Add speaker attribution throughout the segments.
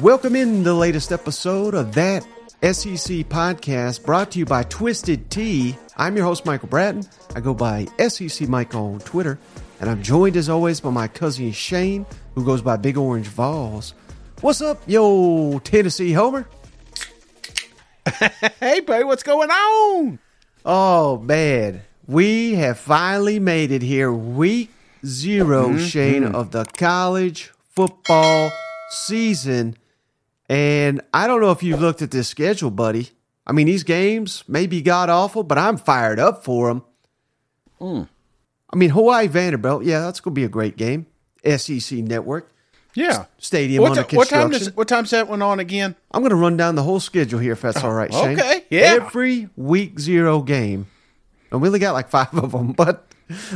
Speaker 1: Welcome in the latest episode of that SEC podcast brought to you by Twisted Tea. I'm your host, Michael Bratton. I go by SEC Mike on Twitter, and I'm joined as always by my cousin Shane, who goes by Big Orange Vols. What's up, yo, Tennessee Homer?
Speaker 2: hey, buddy, what's going on?
Speaker 1: Oh, man. We have finally made it here. Week 0
Speaker 2: Mm-hmm.
Speaker 1: Shane, of the college football season. And I don't know if you've looked at this schedule, buddy. I mean, these games may be god awful, but I'm fired up for them.
Speaker 2: Mm.
Speaker 1: I mean, Hawaii Vanderbilt, yeah, that's going to be a great game. SEC Network
Speaker 2: Yeah.
Speaker 1: Stadium
Speaker 2: What, ti- what time does what time's that one on again?
Speaker 1: I'm going to run down the whole schedule here if that's all right, Shane.
Speaker 2: okay, yeah.
Speaker 1: Every week zero game. And we only got like five of them, but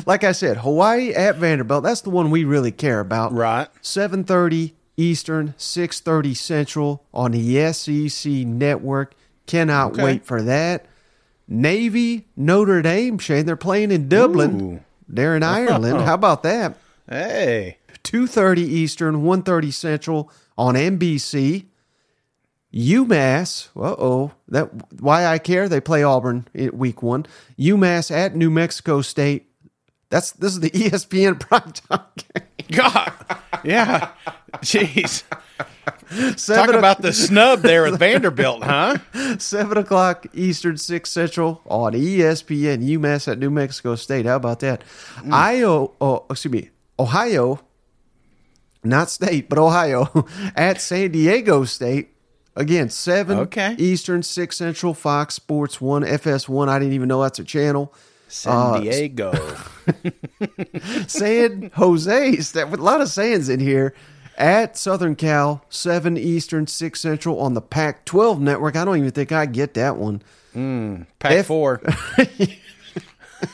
Speaker 1: like I said, Hawaii at Vanderbilt, that's the one we really care about.
Speaker 2: Right.
Speaker 1: 7:30 Eastern, 6:30 Central on the SEC network. Cannot
Speaker 2: Okay.
Speaker 1: wait for that. Navy Notre Dame, Shane, they're playing in Dublin.
Speaker 2: Ooh.
Speaker 1: They're in Ireland. How about that?
Speaker 2: Hey.
Speaker 1: 2:30 Eastern, 1:30 Central on NBC. UMass, uh-oh, that why I care. They play Auburn in week 1. UMass at New Mexico State. That's this is the ESPN primetime game.
Speaker 2: God. Yeah. Jeez. Talk
Speaker 1: Seven, o-
Speaker 2: about the snub there at Vanderbilt, huh?
Speaker 1: seven o'clock Eastern, six Central on ESPN. UMass at New Mexico State. How about that? Mm. Io, oh, excuse me, Ohio, not state, but Ohio at San Diego State. Again, seven
Speaker 2: Okay.
Speaker 1: Eastern, six Central, Fox Sports One, FS1. I didn't even know that's a channel.
Speaker 2: San uh, Diego.
Speaker 1: San Jose, that with a lot of Sands in here. At Southern Cal, 7 Eastern, 6 Central on the Pac 12 network. I don't even think I get that one.
Speaker 2: Hmm, Pack
Speaker 1: F-
Speaker 2: four.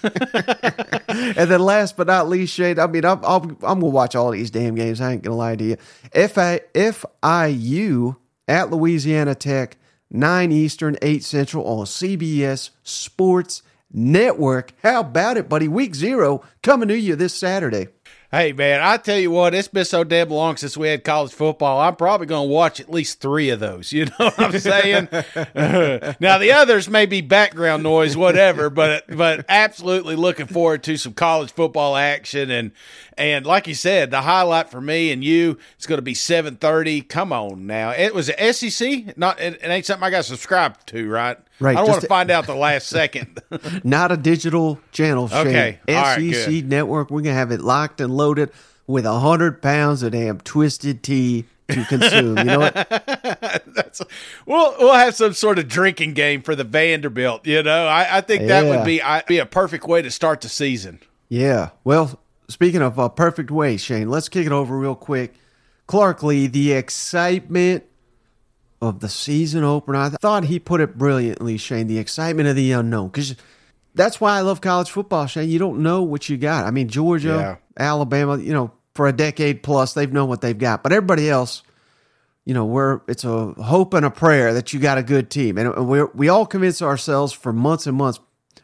Speaker 1: And then last but not least, Shane, I mean, I'm, I'm, I'm going to watch all these damn games. I ain't to lie to you. FI, FIU at Louisiana Tech, 9 Eastern, 8 Central on CBS Sports Network. How about it, buddy? Week zero coming to you this Saturday.
Speaker 2: Hey man, I tell you what, it's been so damn long since we had college football. I'm probably going to watch at least three of those. You know what I'm saying? now the others may be background noise, whatever, but but absolutely looking forward to some college football action and and like you said, the highlight for me and you is going to be 7:30. Come on now, it was SEC. Not it, it ain't something I got subscribed to, right?
Speaker 1: Right,
Speaker 2: I don't want to find out the last second.
Speaker 1: not a digital channel. Shane.
Speaker 2: Okay. All right,
Speaker 1: SEC
Speaker 2: good.
Speaker 1: network. We're gonna have it locked and loaded with a hundred pounds of damn twisted tea to consume. you know what?
Speaker 2: That's we'll we'll have some sort of drinking game for the Vanderbilt. You know, I, I think that
Speaker 1: Yeah.
Speaker 2: would be I, be a perfect way to start the season.
Speaker 1: Yeah. Well, speaking of a perfect way, Shane, let's kick it over real quick. Clark Lea, the excitement of the season opener. I thought he put it brilliantly, Shane. The excitement of the unknown, because that's why I love college football, Shane. You don't know what you got. I mean, Georgia, Alabama, you know, for a decade plus, they've known what they've got, but everybody else. You know, we're it's a hope and a prayer that you got a good team, and we we all convince ourselves for months and months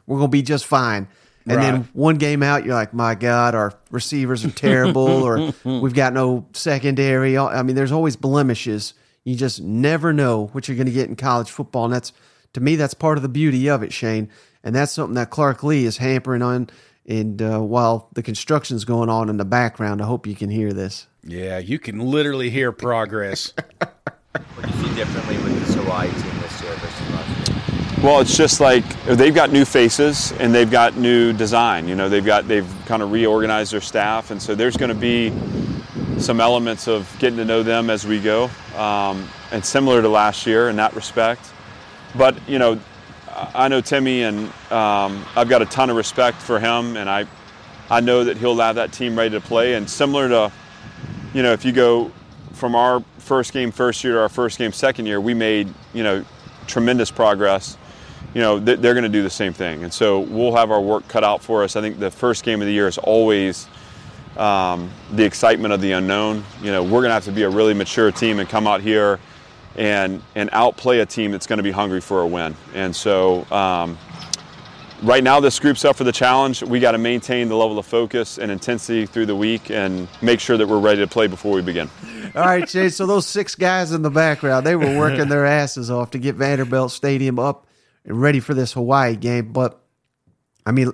Speaker 1: we're going to be just fine. And
Speaker 2: Right.
Speaker 1: then one game out, you're like, my God, our receivers are terrible, or we've got no secondary. I mean, there's always blemishes. You just never know what you're going to get in college football. And that's, to me, that's part of the beauty of it, Shane. And that's something that Clark Lea is hampering on. And uh, while the construction's going on in the background, I hope you can hear this.
Speaker 2: Yeah, you can literally hear progress.
Speaker 3: What do you see differently with this Hawaii team this year versus last year?
Speaker 4: Well, it's just like they've got new faces and they've got new design. You know, they've got they've kind of reorganized their staff, and so there's going to be some elements of getting to know them as we go, um, and similar to last year in that respect. But you know, I know Timmy, and um, I've got a ton of respect for him, and I I know that he'll have that team ready to play. And similar to, you know, if you go from our first game first year to our first game second year, we made you know tremendous progress. You know, they're going to do the same thing, and so we'll have our work cut out for us. I think the first game of the year is always um, the excitement of the unknown. You know, we're going to have to be a really mature team and come out here and and outplay a team that's going to be hungry for a win. And so, um, right now this group's up for the challenge. We got to maintain the level of focus and intensity through the week and make sure that we're ready to play before we begin.
Speaker 1: All right, Jay. So those six guys in the background, they were working their asses off to get Vanderbilt Stadium up and ready for this Hawaii game. But I mean,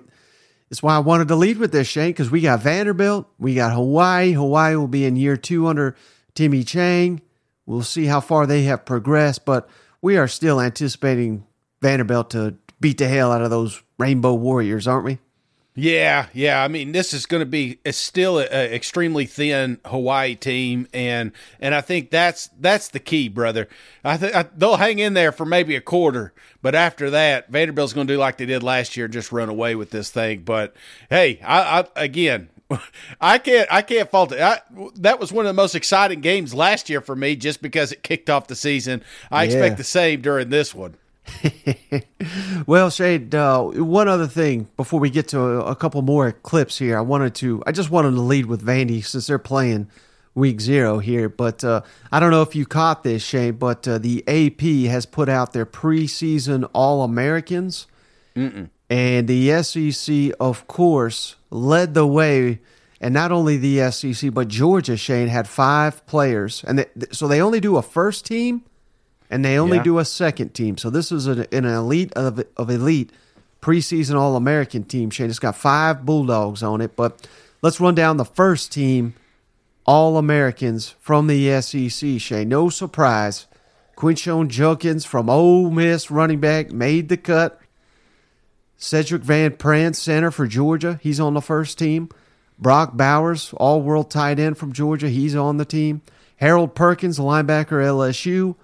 Speaker 1: it's why I wanted to lead with this, Shane, because we got Vanderbilt, we got Hawaii. Hawaii will be in year two under Timmy Chang. We'll see how far they have progressed, but we are still anticipating Vanderbilt to beat the hell out of those Rainbow Warriors, aren't we?
Speaker 2: Yeah, yeah. I mean, this is going to be it's still an extremely thin Hawaii team, and and I think that's that's the key, brother. I think they'll hang in there for maybe a quarter, but after that, Vanderbilt's going to do like they did last year, just run away with this thing. But hey, I, I again, I can't I can't fault it. I, that was one of the most exciting games last year for me, just because it kicked off the season. I yeah. expect the same during this one.
Speaker 1: well, Shane, uh, one other thing before we get to a, a, couple more clips here, I wanted to, I just wanted to lead with Vandy since they're playing week zero here. But uh, I don't know if you caught this, Shane, but uh, the AP has put out their preseason All Americans. And the SEC, of course, led the way. And not only the SEC, but Georgia, Shane, had five players. And they, so they only do a first team and they only yeah. do a second team. So this is an, an elite of, of elite preseason All American team. Shane, it's got five Bulldogs on it, but let's run down the first team All Americans from the SEC. Shane, no surprise, Quinshon Judkins from Ole Miss, running back, made the cut. Sedrick Van Pran, center for Georgia, he's on the first team. Brock Bowers, all world tight end from Georgia, he's on the team. Harold Perkins, linebacker LSU.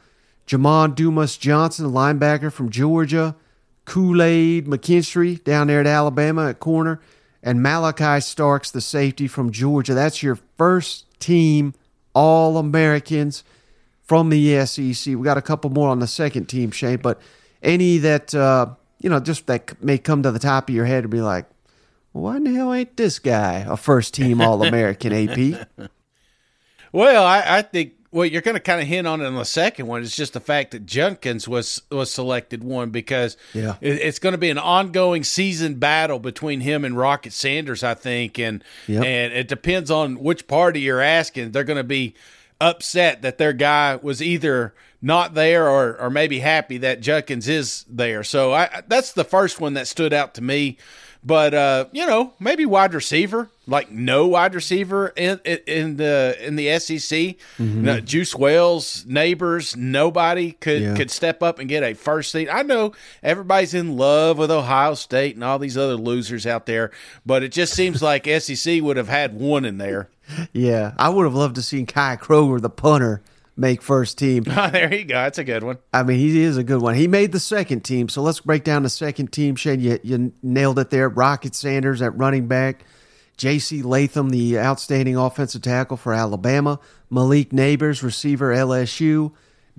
Speaker 1: Jamon Dumas Johnson, linebacker from Georgia, Kool Aid McKinstry down there at Alabama at corner, and Malaki Starks, the safety from Georgia. That's your first team All Americans from the SEC. We got a couple more on the second team, Shane, but any that uh, you know just that may come to the top of your head and be like, why in the hell ain't this guy a first team All American AP?
Speaker 2: Well, I, I think well, you're going to kind of hint on it in the second one. It's just the fact that Judkins was was selected one because
Speaker 1: yeah.
Speaker 2: it, it's going to be an ongoing season battle between him and Rocket Sanders, I think, and yep. and it depends on which party you're asking. They're going to be upset that their guy was either not there or or maybe happy that Judkins is there. So I that's the first one that stood out to me. But uh, you know, maybe wide receiver, like no wide receiver in in the in the SEC. Mm-hmm. No, Juice Wells, Nabers, nobody could yeah. could step up and get a first seat. I know everybody's in love with Ohio State and all these other losers out there, but it just seems like SEC would have had one in there.
Speaker 1: Yeah, I would have loved to seen Kai Kroeger, the punter, make first team.
Speaker 2: there you go. That's a good one.
Speaker 1: I mean, he is a good one. He made the second team. So let's break down the second team. Shane, you, you nailed it there. Rocket Sanders at running back. J.C. Latham, the outstanding offensive tackle for Alabama. Malik Nabers, receiver LSU.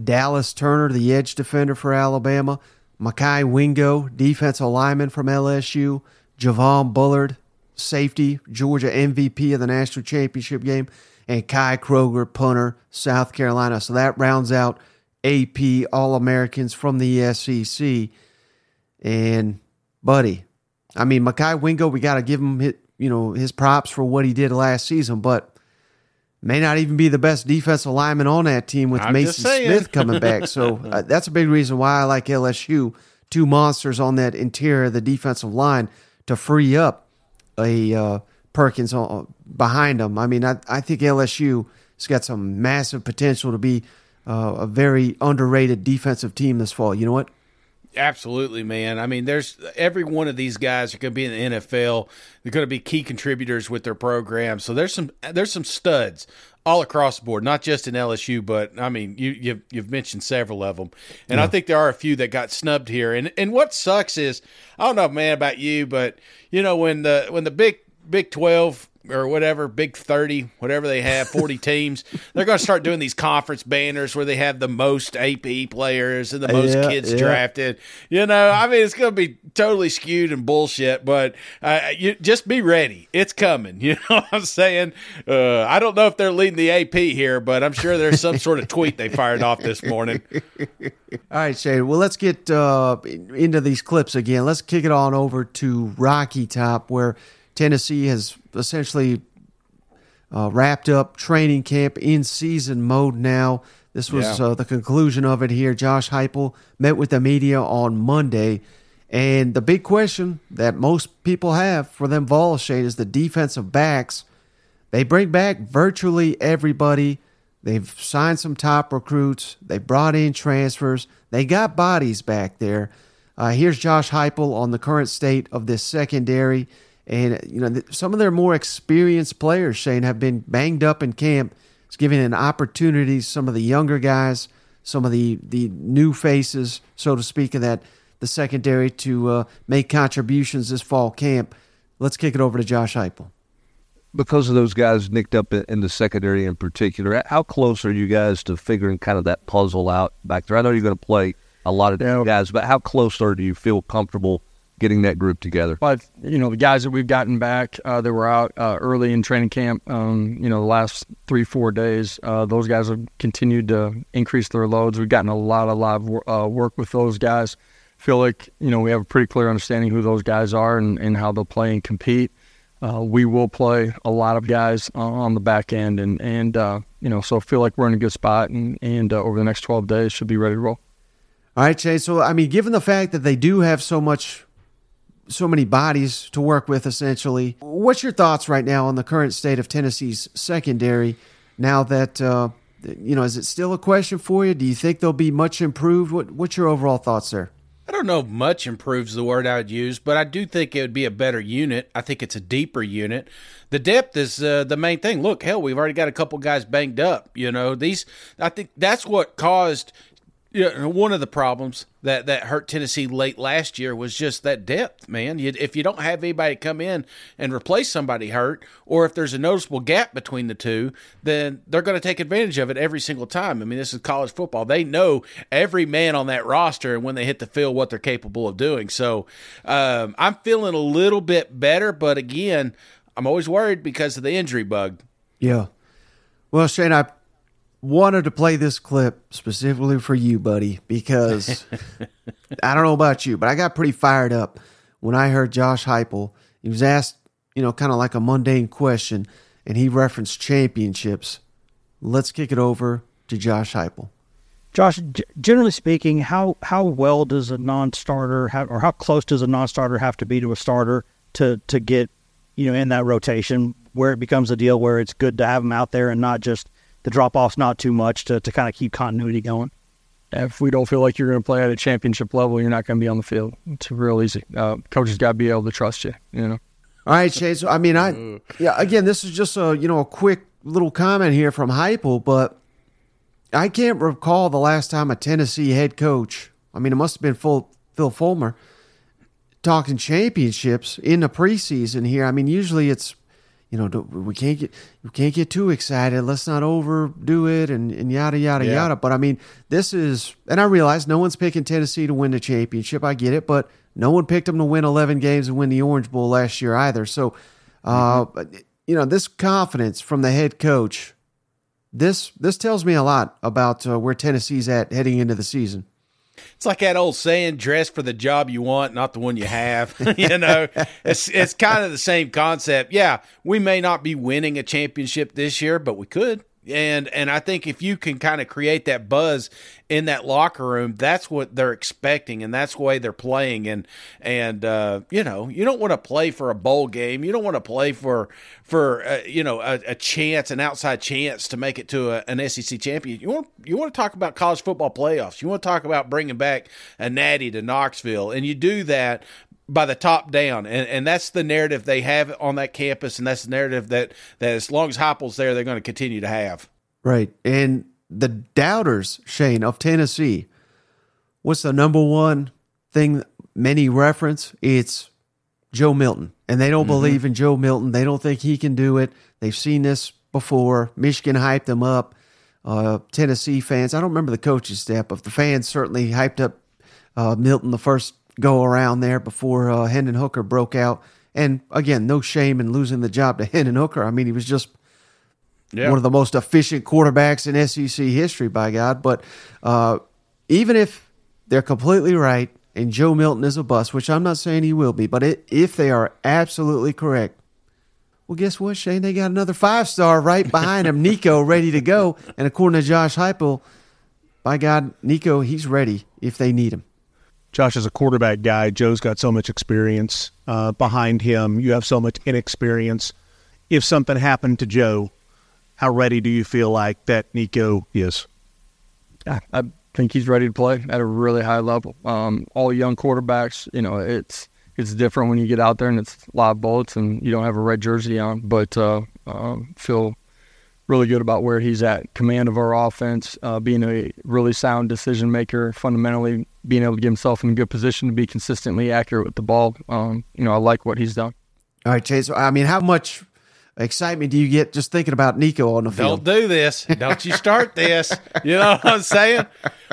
Speaker 1: Dallas Turner, the edge defender for Alabama. Mekhi Wingo, defensive lineman from LSU. Javon Bullard, safety, Georgia MVP of the national championship game and Kai Kroeger, punter, South Carolina. So that rounds out AP All Americans from the SEC. And, buddy, I mean, Mekhi Wingo, we got to give him you know his props for what he did last season, but may not even be the best defensive lineman on that team with I'm Maason Smith coming back. So uh, that's a big reason why I like LSU. Two monsters on that interior of the defensive line to free up a uh, Perkins behind them. I mean, I, I think LSU has got some massive potential to be uh, a very underrated defensive team this fall. You know what?
Speaker 2: Absolutely, man. I mean, there's every one of these guys are going to be in the NFL. They're going to be key contributors with their program. So there's some there's some studs all across the board, not just in LSU, but I mean, you you've, you've mentioned several of them, and yeah. I think there are a few that got snubbed here. And and what sucks is I don't know, man, about you, but you know when the when the big Big 12 or whatever, Big 30, whatever they have, 40 teams. They're going to start doing these conference banners where they have the most AP players and the most
Speaker 1: Yeah,
Speaker 2: kids
Speaker 1: yeah.
Speaker 2: drafted. You know, I mean, it's going to be totally skewed and bullshit, but uh, you just be ready. It's coming. You know what I'm saying? Uh, I don't know if they're leading the AP here, but I'm sure there's some sort of tweet they fired off this morning.
Speaker 1: All right, Shane. Well, let's get uh, into these clips again. Let's kick it on over to Rocky Top, where Tennessee has essentially uh, wrapped up training camp in season mode now. This was
Speaker 2: Yeah.
Speaker 1: uh, the conclusion of it here. Josh Heupel met with the media on Monday, and the big question that most people have for them Vols, Shane, is the defensive backs. They bring back virtually everybody. They've signed some top recruits. They brought in transfers. They got bodies back there. Uh, here's Josh Heupel on the current state of this secondary, and you know some of their more experienced players, Shane, have been banged up in camp. It's giving an opportunity to some of the younger guys, some of the the new faces, so to speak, of that the secondary to uh, make contributions this fall camp. Let's kick it over to Josh Heupel.
Speaker 5: because of those guys nicked up in, in the secondary in particular, how close are you guys to figuring kind of that puzzle out back there? I know you're going to play a lot of different guys, but how close are do you feel comfortable getting that group together?
Speaker 6: But you know, the guys that we've gotten back, uh, that were out uh, early in training camp, um, you know, the last three four days, uh, those guys have continued to increase their loads. We've gotten a lot of live uh, work with those guys. Feel like you know we have a pretty clear understanding who those guys are and, and how they'll play and compete. Uh, we will play a lot of guys on the back end, and and uh, you know, so feel like we're in a good spot, and and uh, over the next twelve days should be ready to roll.
Speaker 1: All right, Chase. So, I mean, given the fact that they do have so much, so many bodies to work with, essentially, what's your thoughts right now on the current state of Tennessee's secondary? Now that uh, you know, is it still a question for you? Do you think they'll be much improved? What What's your overall thoughts there?
Speaker 2: I don't know much improves the word I would use, but I do think it would be a better unit. I think it's a deeper unit. The depth is uh, the main thing. Look, hell, we've already got a couple guys banged up. You know, these. I think that's what caused. Yeah, one of the problems that, that hurt Tennessee late last year was just that depth, man. You, if you don't have anybody come in and replace somebody hurt, or if there's a noticeable gap between the two, then they're going to take advantage of it every single time. I mean, this is college football. They know every man on that roster and when they hit the field what they're capable of doing. So um, I'm feeling a little bit better, but again, I'm always worried because of the injury bug.
Speaker 1: Yeah. Well, Shane, I wanted to play this clip specifically for you, buddy, because I don't know about you, but I got pretty fired up when I heard Josh Heupel. He was asked, you know, kind of like a mundane question, and he referenced championships. Let's kick it over to Josh Heupel.
Speaker 7: Josh, generally speaking, how how well does a non-starter have, or how close does a non-starter have to be to a starter to to get, you know, in that rotation where it becomes a deal where it's good to have them out there and not just the drop off's not too much to, to kind of keep continuity going.
Speaker 6: if we don't feel like you're going to play at a championship level, you're not going to be on the field. It's real easy. Uh, coaches got to be able to trust you. You know.
Speaker 1: All right, Shane. So I mean, I yeah. Again, this is just a you know a quick little comment here from Heupel, but I can't recall the last time a Tennessee head coach. I mean, it must have been full, Phil Fulmer talking championships in the preseason here. I mean, usually it's you know we can't get we can't get too excited. Let's not overdo it and, and yada yada
Speaker 2: Yeah.
Speaker 1: yada. But I mean, this is and I realize no one's picking Tennessee to win the championship. I get it, but no one picked them to win 11 games and win the Orange Bowl last year either. So, uh, you know, this confidence from the head coach, this this tells me a lot about uh, where Tennessee's at heading into the season.
Speaker 2: It's like that old saying, dress for the job you want, not the one you have. you know, it's it's kind of the same concept. Yeah, we may not be winning a championship this year, but we could. And and I think if you can kind of create that buzz in that locker room, that's what they're expecting, and that's the way they're playing. And and uh, you know, you don't want to play for a bowl game. You don't want to play for for uh, you know a, a chance, an outside chance to make it to a, an SEC champion. You want you want to talk about college football playoffs. You want to talk about bringing back a natty to Knoxville, and you do that by the top down, and and that's the narrative they have on that campus, and that's the narrative that that as long as Heupel's there, they're going to continue to have.
Speaker 1: Right. And the doubters, Shane, of Tennessee, what's the number one thing many reference? It's Joe Milton, and they don't believe in Joe Milton. They don't think he can do it. They've seen this before. Michigan hyped them up. Uh, Tennessee fans, I don't remember the coach's step, but the fans certainly hyped up uh, Milton the first go around there before uh, Hendon Hooker broke out. And again, no shame in losing the job to Hendon Hooker. I mean, he was just one of the most efficient quarterbacks in SEC history, by God. But uh, even if they're completely right and Joe Milton is a bust, which I'm not saying he will be, but it, if they are absolutely correct, well, guess what, Shane? They got another five star right behind him, Nico, ready to go. And according to Josh Heupel, by God, Nico, he's ready if they need him.
Speaker 8: Josh is a quarterback guy. Joe's got so much experience uh, behind him. You have so much inexperience. If something happened to Joe, how ready do you feel like that Nico is?
Speaker 6: I, think he's ready to play at a really high level. Um, all young quarterbacks, you know, it's it's different when you get out there and it's live bullets and you don't have a red jersey on. But uh, uh, feel really good about where he's at. Command of our offense, uh, being a really sound decision maker, fundamentally being able to get himself in a good position to be consistently accurate with the ball. Um, you know, I like what he's done.
Speaker 1: All right, Chase. I mean, how much excitement do you get just thinking about Nico on the field?
Speaker 2: Don't do this. Don't you start this. You know what I'm saying?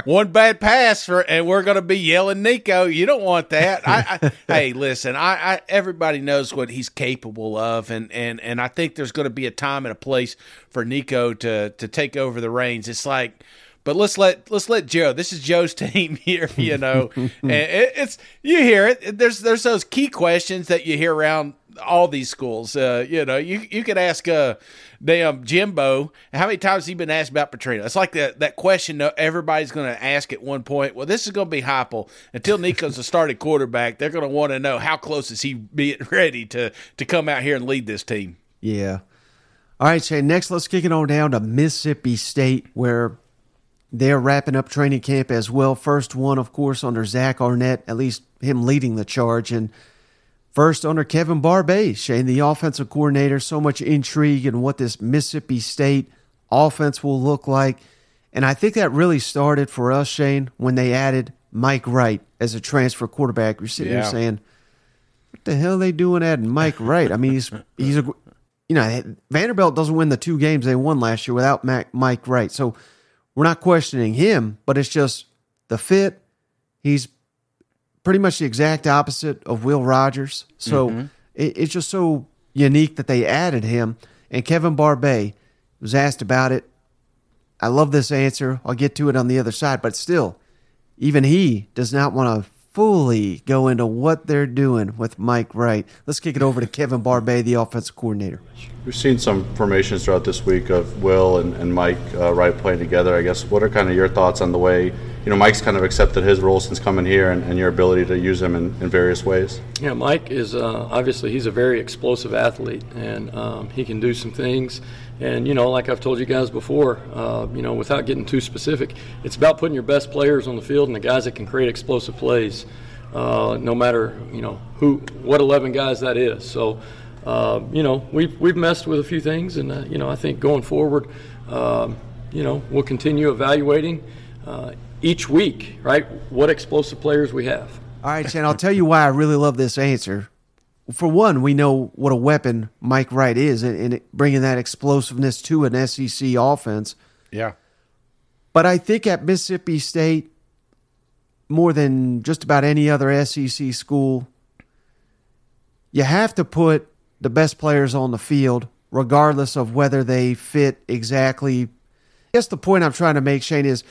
Speaker 2: One bad pass for, and we're going to be yelling Nico. You don't want that. I, I hey, listen. I, I everybody knows what he's capable of, and and and I think there's going to be a time and a place for Nico to to take over the reins. It's like. But let's let let's let Joe. This is Joe's team here, you know. and it, it's you hear it. There's there's those key questions that you hear around all these schools. Uh, you know, you you could ask uh, damn Jimbo how many times he been asked about Petrino. It's like that that question that everybody's going to ask at one point. Well, this is going to be Heupel until Nico's a starting quarterback. They're going to want to know how close is he be ready to to come out here and lead this team.
Speaker 1: Yeah. All right, Shane. Next, let's kick it on down to Mississippi State, where they're wrapping up training camp as well. First one, of course, under Zach Arnett, at least him leading the charge. And first under Kevin Barbay, Shane, the offensive coordinator. So much intrigue in what this Mississippi State offense will look like. And I think that really started for us, Shane, when they added Mike Wright as a transfer quarterback. You're sitting
Speaker 2: Yeah.
Speaker 1: there saying, what the hell are they doing adding Mike Wright? I mean, he's he's a you know Vanderbilt doesn't win the two games they won last year without Mac, Mike Wright, so we're not questioning him, but it's just the fit. He's pretty much the exact opposite of Will Rogers, so mm-hmm. it, it's just so unique that they added him. And Kevin Barbay was asked about it. I love this answer. I'll get to it on the other side, but still, even he does not want to fully go into what they're doing with Mike Wright. Let's kick it over to Kevin Barbay, the offensive coordinator.
Speaker 9: We've seen some formations throughout this week of Will and, and Mike uh, Wright playing together. I guess what are kind of your thoughts on the way you know Mike's kind of accepted his role since coming here and, and your ability to use him in, in various ways?
Speaker 10: Yeah, Mike is uh, obviously he's a very explosive athlete, and um, he can do some things. And you know, like I've told you guys before, uh, you know, without getting too specific, it's about putting your best players on the field and the guys that can create explosive plays, uh, no matter you know who, what 11 guys that is. So, uh, you know, we've we've messed with a few things, and uh, you know, I think going forward, um, you know, we'll continue evaluating uh, each week, right? What explosive players we have.
Speaker 1: All right, Shane, I'll tell you why I really love this answer. For one, we know what a weapon Mike Wright is in, in bringing that explosiveness to an SEC offense.
Speaker 2: Yeah.
Speaker 1: But I think at Mississippi State, more than just about any other SEC school, you have to put the best players on the field, regardless of whether they fit exactly. I guess the point I'm trying to make, Shane, is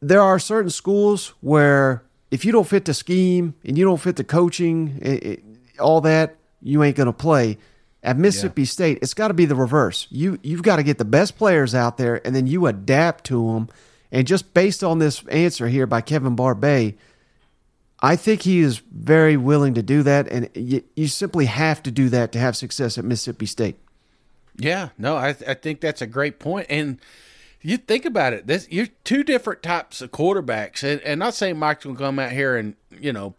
Speaker 1: there are certain schools where if you don't fit the scheme and you don't fit the coaching, it, it, all that, you ain't going to play. At Mississippi State, it's got to be the reverse. You you've got to get the best players out there, and then you adapt to them. And just based on this answer here by Kevin Barbay, I think he is very willing to do that, and you, you simply have to do that to have success at Mississippi State.
Speaker 2: Yeah, no, I I think that's a great point. And you think about it, this you're two different types of quarterbacks, and, and not saying Mike's gonna come out here and you know,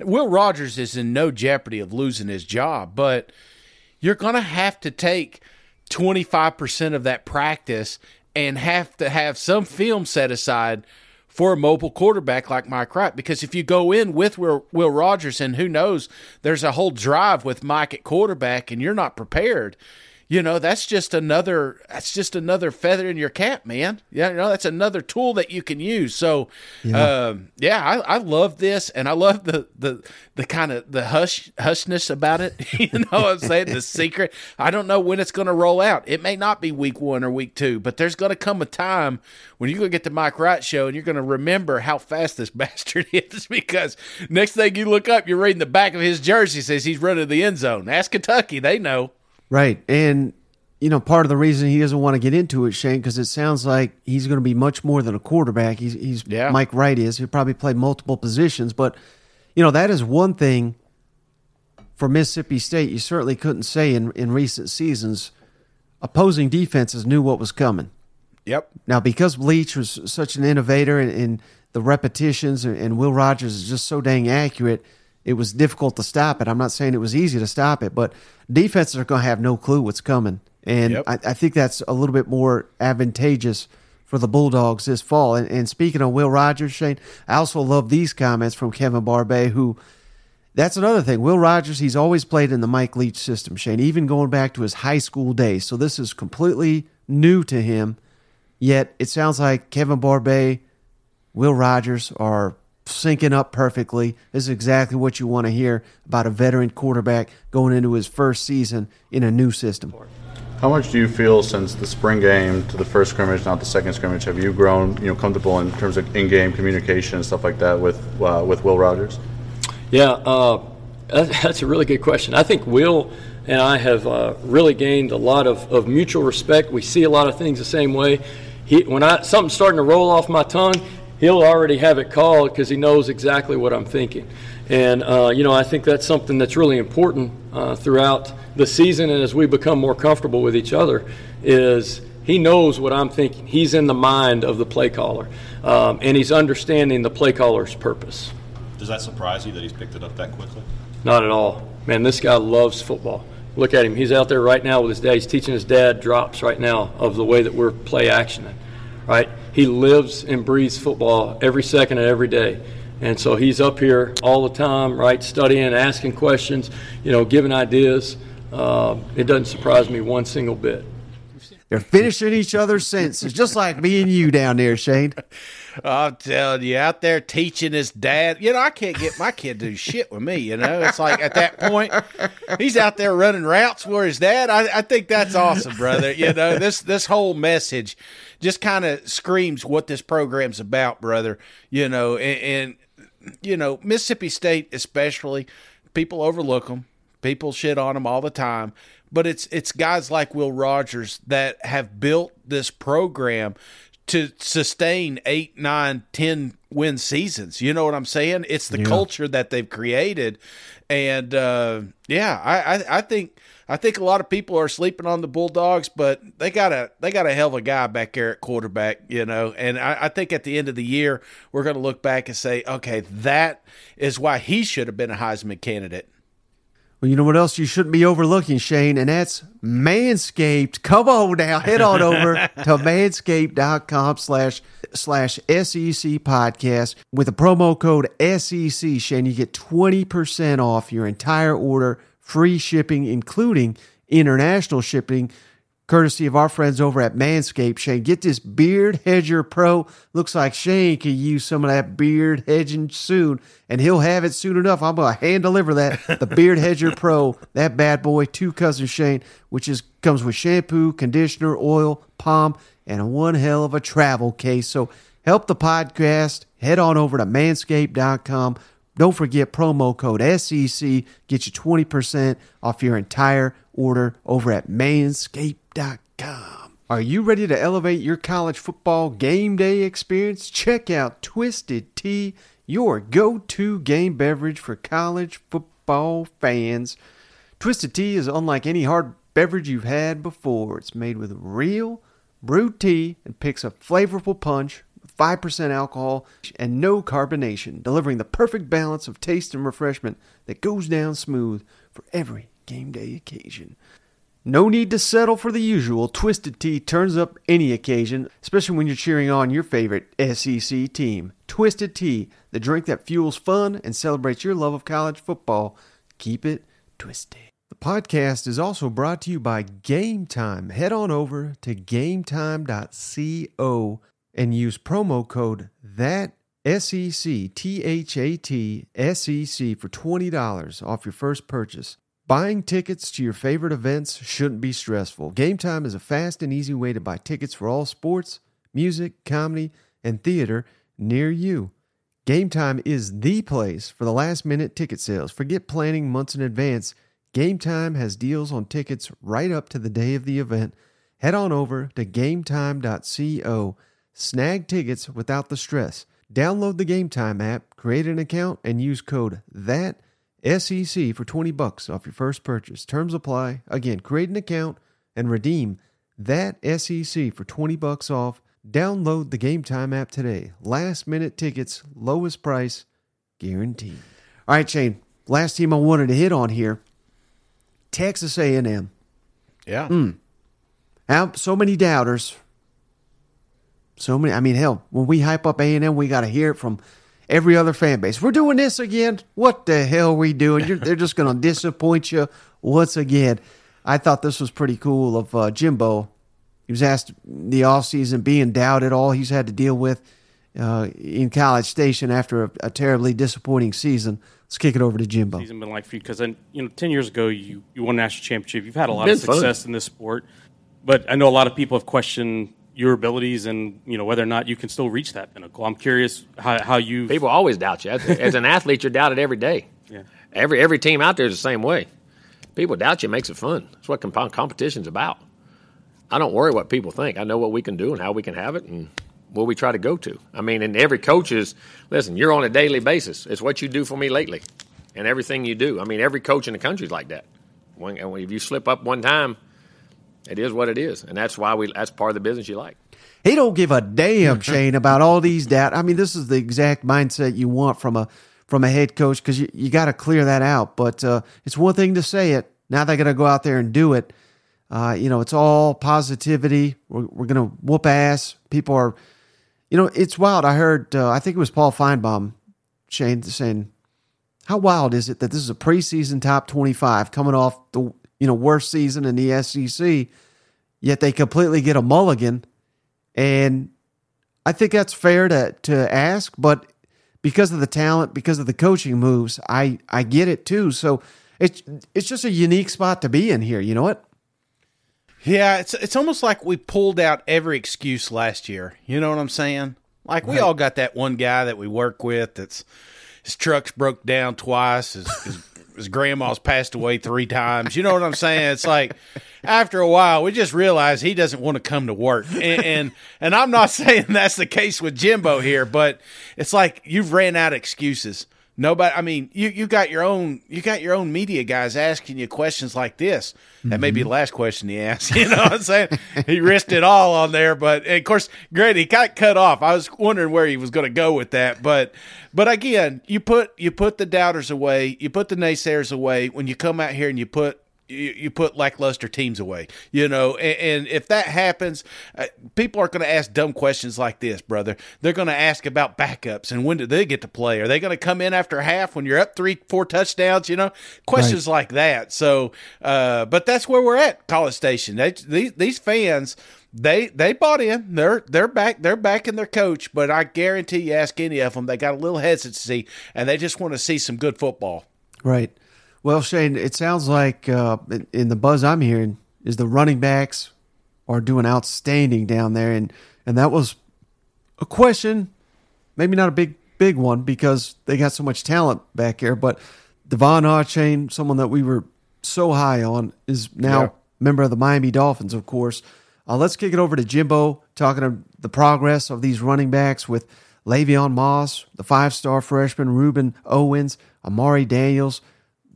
Speaker 2: Will Rogers is in no jeopardy of losing his job, but you're gonna have to take twenty five percent of that practice and have to have some film set aside for a mobile quarterback like Mike Wright. Because if you go in with Will, Will Rogers, and who knows, there's a whole drive with Mike at quarterback, and you're not prepared you know that's just another that's just another feather in your cap man. Yeah you know that's another tool that you can use. So yeah, um, yeah I, I love this and i love the the the kind of the hush hushness about it. You know what i'm saying? The secret. I don't know when it's going to roll out. It may not be week one or week two but there's going to come a time when you're going to get the mike wright show and you're going to remember how fast this bastard is because next thing you look up you're reading the back of his jersey says he's running the end zone. Ask kentucky. They know
Speaker 1: Right. And, you know, part of the reason he doesn't want to get into it, Shane, because it sounds like he's going to be much more than a quarterback. He's, he's
Speaker 2: Yeah.
Speaker 1: Mike Wright is. He'll probably play multiple positions. But, you know, that is one thing for Mississippi State you certainly couldn't say in, in recent seasons. Opposing defenses knew what was coming.
Speaker 2: yep
Speaker 1: Now, because Leach was such an innovator and, and the repetitions and, and Will Rogers is just so dang accurate, it was difficult to stop it. I'm not saying it was easy to stop it, but defenses are going to have no clue what's coming. And
Speaker 2: Yep.
Speaker 1: I, I think that's a little bit more advantageous for the Bulldogs this fall. And, and speaking of Will Rogers, Shane, I also love these comments from Kevin Barbay, who that's another thing. Will Rogers, he's always played in the Mike Leach system, Shane, even going back to his high school days. So this is completely new to him. Yet it sounds like Kevin Barbay, Will Rogers are syncing up perfectly. This is exactly what you want to hear about a veteran quarterback going into his first season in a new system.
Speaker 9: How much do you feel since the spring game to the first scrimmage, not the second scrimmage, have you grown, you know, comfortable in terms of in-game communication and stuff like that with uh, with Will Rogers?
Speaker 10: Yeah, uh, that's a really good question. I think Will and I have uh, really gained a lot of, of mutual respect. We see a lot of things the same way. He, when I something's starting to roll off my tongue, he'll already have it called because he knows exactly what I'm thinking. And uh, you know, I think that's something that's really important uh, throughout the season, and as we become more comfortable with each other, is he knows what I'm thinking. He's in the mind of the play caller, um, and he's understanding the play caller's purpose.
Speaker 11: Does that surprise you that he's picked it up that quickly?
Speaker 10: Not at all. Man, this guy loves football. Look at him. He's out there right now with his dad. He's teaching his dad drops right now of the way that we're play actioning, right? He lives and breathes football every second and every day. And so he's up here all the time, right, studying, asking questions, you know, giving ideas. Uh, it doesn't surprise me one single bit.
Speaker 1: They're finishing each other's sentences, just like me and you down there, Shane.
Speaker 2: I'm telling you, out there teaching his dad. You know, I can't get my kid to do shit with me. You know, it's like at that point, he's out there running routes for his dad. I, I think that's awesome, brother. You know, this this whole message just kind of screams what this program's about, brother. You know, and, and you know Mississippi State especially, people overlook them. People shit on them all the time, but it's it's guys like Will Rogers that have built this program to sustain eight, nine, ten win seasons. You know what I'm saying? It's the culture that they've created, and uh, yeah, I, I I think I think a lot of people are sleeping on the Bulldogs, but they got a they got a hell of a guy back there at quarterback, you know. And I, I think at the end of the year, we're going to look back and say, okay, that is why he should have been a Heisman candidate.
Speaker 1: Well, you know what else you shouldn't be overlooking, Shane, and that's Manscaped. Come on now, head on over to manscaped.com slash slash SEC podcast. With the promo code SEC, Shane, you get 20% off your entire order, free shipping, including international shipping, courtesy of our friends over at Manscaped. Shane, get this Beard Hedger Pro. Looks like Shane could use some of that beard hedging soon, and he'll have it soon enough. I'm going to hand deliver that. The Beard Hedger Pro, that bad boy, to cousin Shane, which is comes with shampoo, conditioner, oil, palm, and one hell of a travel case. So help the podcast. Head on over to manscaped.com. Don't forget promo code SEC. Get you 20% off your entire order over at manscaped.com. Are you ready to elevate your college football game day experience? Check out Twisted Tea, your go to game beverage for college football fans. Twisted Tea is unlike any hard beverage you've had before. It's made with real brewed tea and picks a flavorful punch, 5% alcohol, and no carbonation, delivering the perfect balance of taste and refreshment that goes down smooth for every game day occasion. No need to settle for the usual. Twisted Tea turns up any occasion, especially when you're cheering on your favorite SEC team. Twisted Tea, the drink that fuels fun and celebrates your love of college football. Keep it twisted. The podcast is also brought to you by Game Time. Head on over to gametime.co and use promo code that S E C T H A T S E C for $20 off your first purchase. Buying tickets to your favorite events shouldn't be stressful. Game Time is a fast and easy way to buy tickets for all sports, music, comedy, and theater near you. Game Time is the place for the last minute ticket sales. Forget planning months in advance. Game Time has deals on tickets right up to the day of the event. Head on over to gametime.co. Snag tickets without the stress. Download the Game Time app, create an account, and use code THAT SEC for 20 bucks off your first purchase. Terms apply. Again, create an account and redeem that SEC for 20 bucks off. Download the Game Time app today. Last minute tickets, lowest price, guaranteed. All right, Shane. Last team I wanted to hit on here, Texas A&M.
Speaker 2: Yeah.
Speaker 1: Mm. How so many doubters. So many. I mean, hell, when we hype up A&M, we got to hear it from every other fan base. We're doing this again. What the hell are we doing? You're, they're just going to disappoint you once again. I thought this was pretty cool of uh, Jimbo. He was asked the offseason being doubted, all he's had to deal with uh, in College Station after a, a, terribly disappointing season. Let's kick it over to Jimbo.
Speaker 12: Season been like for you because you know ten years ago you you won a national championship. You've had a lot of success fun. in this sport, but I know a lot of people have questioned your abilities and you know whether or not you can still reach that pinnacle. I'm curious how, how you
Speaker 13: people always doubt you. As, an athlete, you're doubted every day.
Speaker 12: Yeah.
Speaker 13: Every every team out there is the same way. People doubt you makes it fun. That's what comp- competition's about. I don't worry what people think. I know what we can do and how we can have it and where we try to go to. I mean, and every coach is listen. You're on a daily basis. It's what you do for me lately, and everything you do. I mean, every coach in the country is like that. When, if you slip up one time, it is what it is, and that's why we. That's part of the business you like.
Speaker 1: He don't give a damn, Shane, about all these doubt. I mean, this is the exact mindset you want from a from a head coach because you, you got to clear that out. But uh, it's one thing to say it. Now they got to go out there and do it. Uh, you know, it's all positivity. We're, we're going to whoop ass. People are, you know, it's wild. I heard, uh, I think it was Paul Finebaum, Shane, saying, how wild is it that this is a preseason top 25 coming off the, you know, worst season in the SEC, yet they completely get a mulligan and I think that's fair to to ask, but because of the talent, because of the coaching moves, I I get it too. So it's it's just a unique spot to be in here. You know what?
Speaker 2: Yeah, it's it's almost like we pulled out every excuse last year. You know what I'm saying? Like we all got that one guy that we work with that's his truck's broke down twice. His, his his grandma's passed away three times. You know what I'm saying? It's like after a while, we just realize he doesn't want to come to work. And, and, and I'm not saying that's the case with Jimbo here, but it's like you've ran out of excuses. Nobody. I mean, you you got your own you got your own media guys asking you questions like this. That mm-hmm. may be the last question he asked. You know what I'm saying? he risked it all on there, but of course, great. He got cut off. I was wondering where he was going to go with that, but but again, you put you put the doubters away, you put the naysayers away when you come out here and you put you, you put lackluster teams away, you know, and, and if that happens, uh, people are going to ask dumb questions like this, brother. They're going to ask about backups and when do they get to play? Are they going to come in after half when you're up three, four touchdowns? You know, questions right. like that. So, uh, but that's where we're at, College Station. They, these these fans they they bought in. They're they're back. They're back in their coach. But I guarantee you, ask any of them, they got a little hesitancy, and they just want to see some good football.
Speaker 1: Right. Well, Shane, it sounds like uh, in the buzz I'm hearing is the running backs are doing outstanding down there, and and that was a question, maybe not a big big one because they got so much talent back here, but De'Von Achane, someone that we were so high on, is now yeah. member of the Miami Dolphins, of course. Uh, let's kick it over to Jimbo, talking of the progress of these running backs with Le'Veon Moss, the five star freshman, Rueben Owens, Amari Daniels.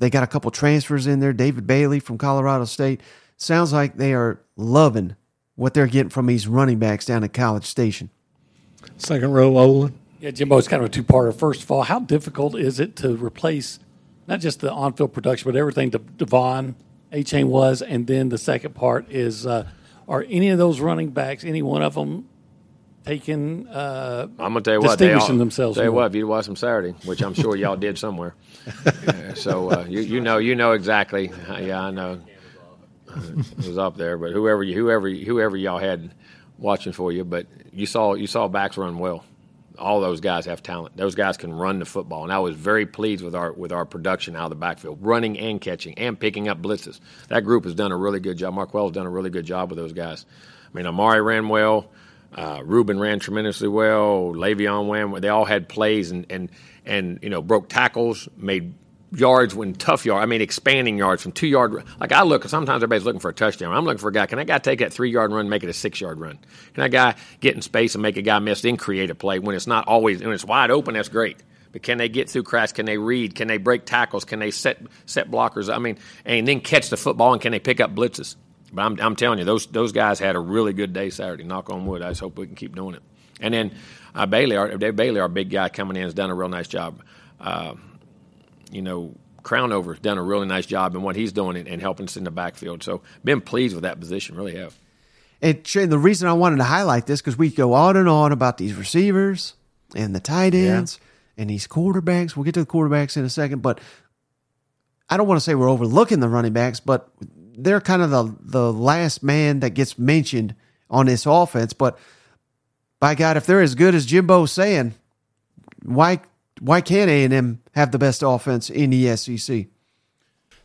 Speaker 1: They got a couple transfers in there. David Bailey from Colorado State. Sounds like they are loving what they're getting from these running backs down at College Station.
Speaker 14: Second row, Olin.
Speaker 15: Yeah, Jimbo, it's kind of a two parter. First of all, how difficult is it to replace not just the on field production, but everything to De'Von Achane was, and then the second part is: uh, Are any of those running backs, any one of them, taking? Uh,
Speaker 13: I'm gonna tell you what, they all,
Speaker 15: themselves.
Speaker 13: Tell you
Speaker 15: more?
Speaker 13: what, if you watch them Saturday, which I'm sure y'all did somewhere, so uh, you you know you know exactly. Yeah, I know. It was up there, but whoever you, whoever whoever y'all had watching for you, but you saw you saw backs run well. All those guys have talent. Those guys can run the football, and I was very pleased with our with our production out of the backfield, running and catching and picking up blitzes. That group has done a really good job. Markwell has done a really good job with those guys. I mean, Amari ran well. Uh, Rueben ran tremendously well. Le'Veon ran. They all had plays and and and you know broke tackles, made yards when tough yard. I mean, expanding yards from two yard. Like I look, sometimes everybody's looking for a touchdown. I'm looking for a guy. Can that guy take that three yard run, and make it a six yard run? Can that guy get in space and make a guy miss, then create a play when it's not always when it's wide open? That's great. But can they get through cracks? Can they read? Can they break tackles? Can they set set blockers? I mean, and then catch the football and can they pick up blitzes? But I'm, I'm telling you, those those guys had a really good day Saturday. Knock on wood. I just hope we can keep doing it. And then uh, Bailey, our, Dave Bailey, our big guy coming in, has done a real nice job. Uh, you know, Crownover's done a really nice job in what he's doing and, and helping us in the backfield. So been pleased with that position, really have.
Speaker 1: And Shane, the reason I wanted to highlight this because we go on and on about these receivers and the tight ends and these quarterbacks. We'll get to the quarterbacks in a second, but I don't want to say we're overlooking the running backs, but they're kind of the the last man that gets mentioned on this offense. But by God, if they're as good as Jimbo's saying, why why can't A and M have the best offense in the SEC?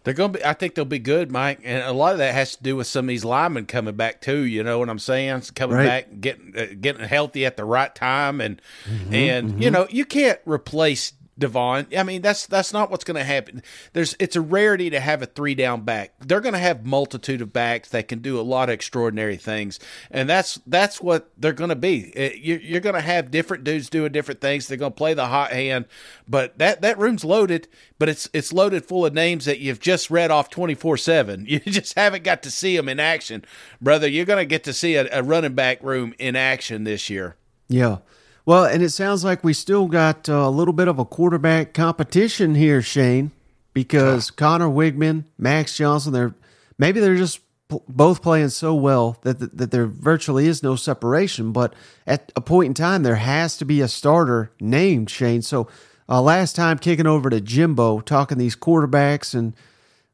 Speaker 2: They're to be. I think they'll be good, Mike. And a lot of that has to do with some of these linemen coming back too. You know what I'm saying? Coming
Speaker 1: Right.
Speaker 2: back, getting uh, getting healthy at the right time, and
Speaker 1: Mm-hmm,
Speaker 2: and you know you can't replace De'Von. I mean that's that's not what's going to happen. There's it's a rarity to have a three down back. They're going to have multitude of backs that can do a lot of extraordinary things, and that's that's what they're going to be. Uh, you- You're going to have different dudes doing different things. They're going to play the hot hand, but that that room's loaded. But it's it's loaded full of names that you've just read off twenty four seven. You just haven't got to see them in action, brother. You're going to get to see a, a running back room in action this year.
Speaker 1: Yeah. Well, and it sounds like we still got uh, a little bit of a quarterback competition here, Shane, because Conner Weigman, Max Johnson, they're maybe they're just p- both playing so well that, that that there virtually is no separation. But at a point in time, there has to be a starter named Shane. So uh, last time kicking over to Jimbo, talking these quarterbacks, and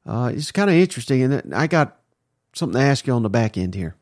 Speaker 1: uh, it's kind of interesting. And I got something to ask you on the back end here.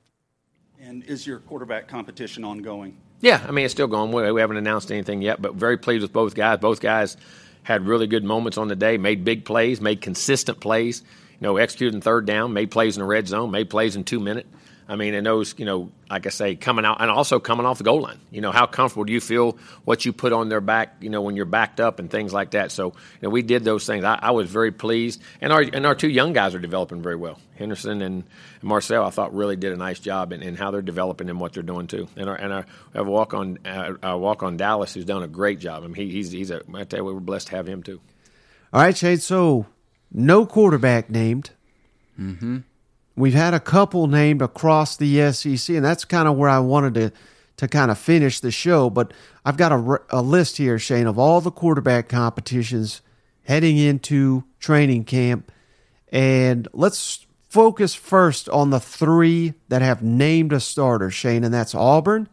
Speaker 16: And is your quarterback competition ongoing?
Speaker 13: Yeah, I mean it's still going. We, we haven't announced anything yet, but very pleased with both guys. Both guys had really good moments on the day, made big plays, made consistent plays. You know, executing third down, made plays in the red zone, made plays in two minute. I mean, and those, you know, like I say, coming out and also coming off the goal line. You know, how comfortable do you feel what you put on their back? You know, when you're backed up and things like that. So, you know, we did those things. I, I was very pleased, and our and our two young guys are developing very well. Henderson and Marcel, I thought really did a nice job in, in how they're developing and what they're doing too. And our and our, our walk on uh, our walk on Dallas, who's done a great job. I mean, he, he's he's a. I tell you, we're blessed to have him too.
Speaker 1: All right, Shane. So no quarterback named.
Speaker 2: Mm-hmm.
Speaker 1: We've had a couple named across the SEC, and that's kind of where I wanted to to kind of finish the show. But I've got a list here, Shane, of all the quarterback competitions heading into training camp, and let's focus first on the three that have named a starter, Shane, and that's Auburn.